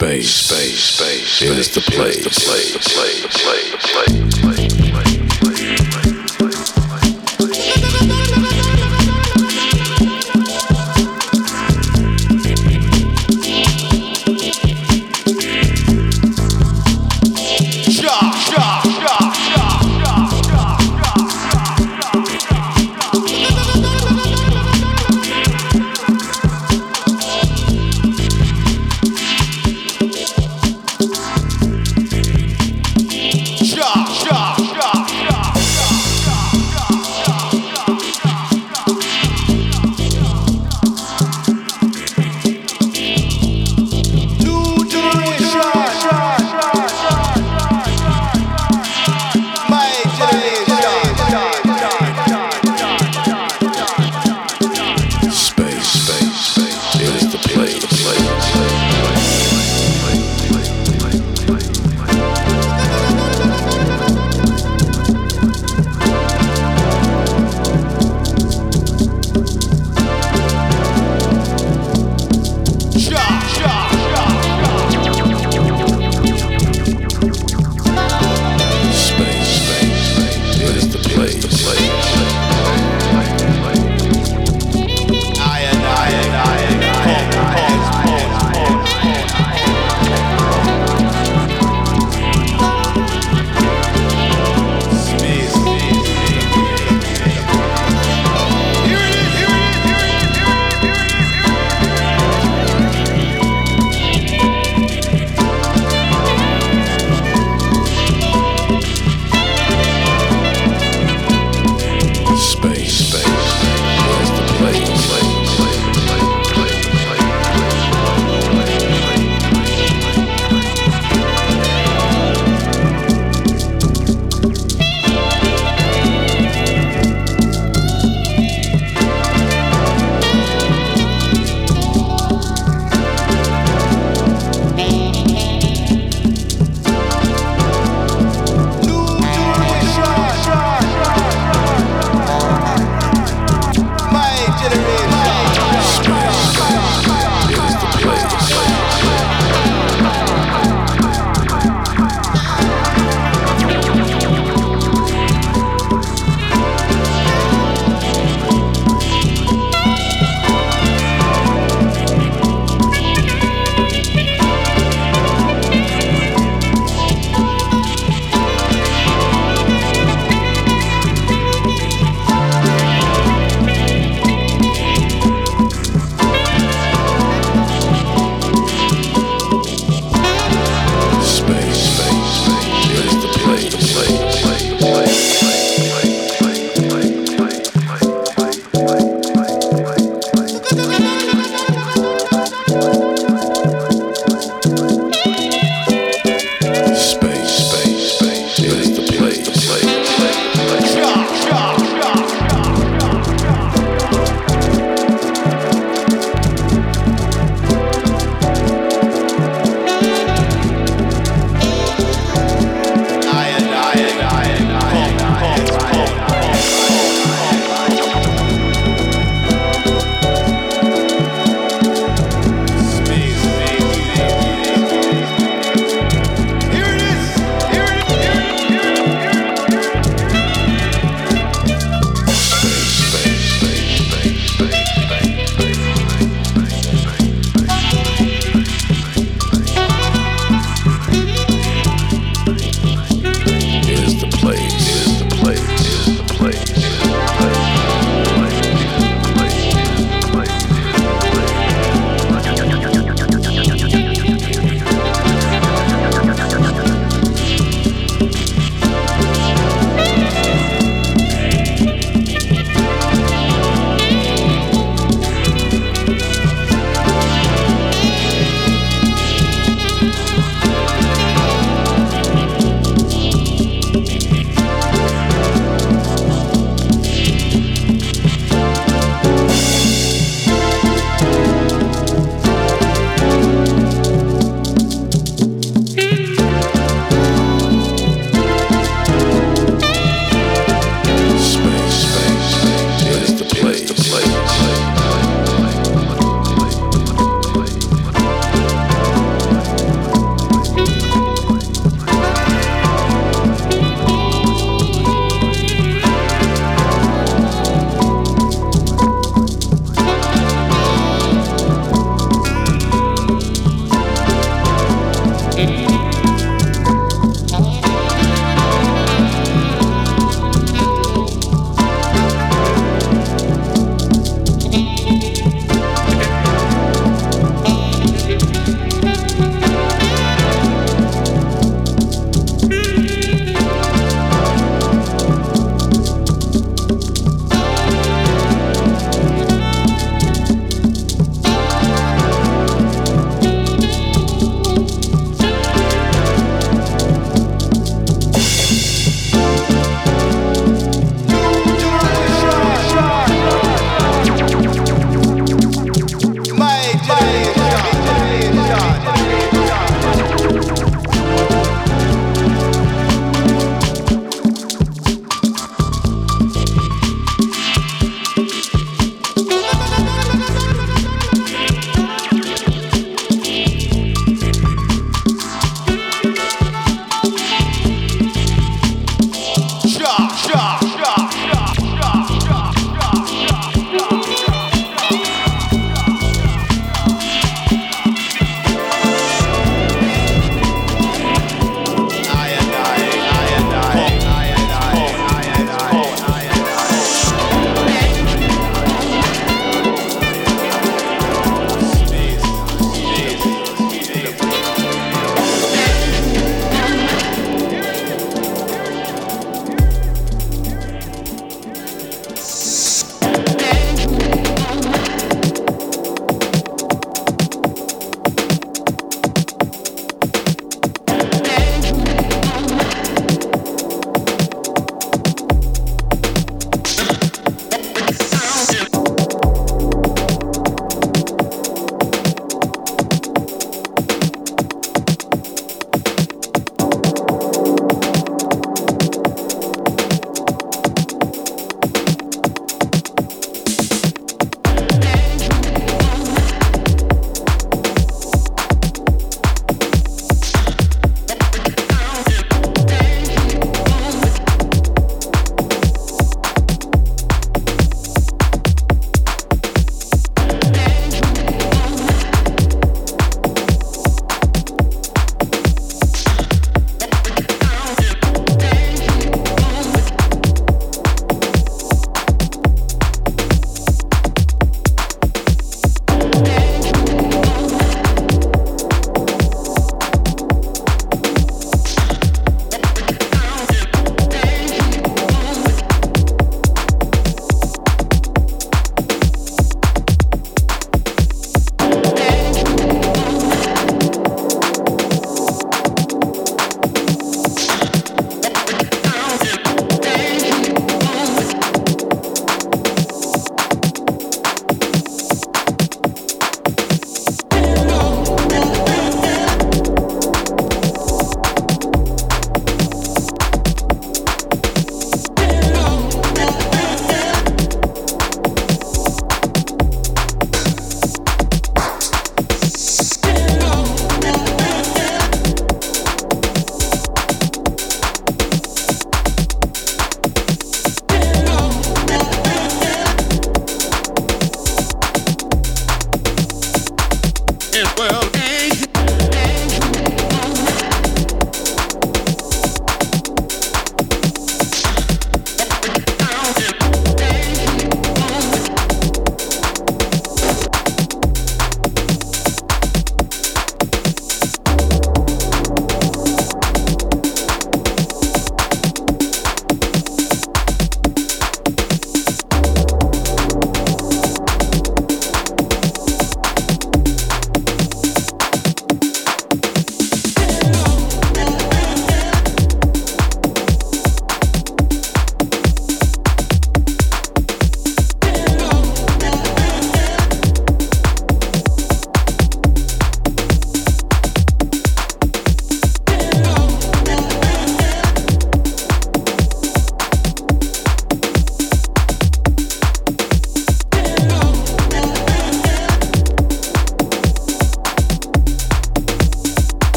Space, space, space space. is the place, the place, the place, the place, the place, the place.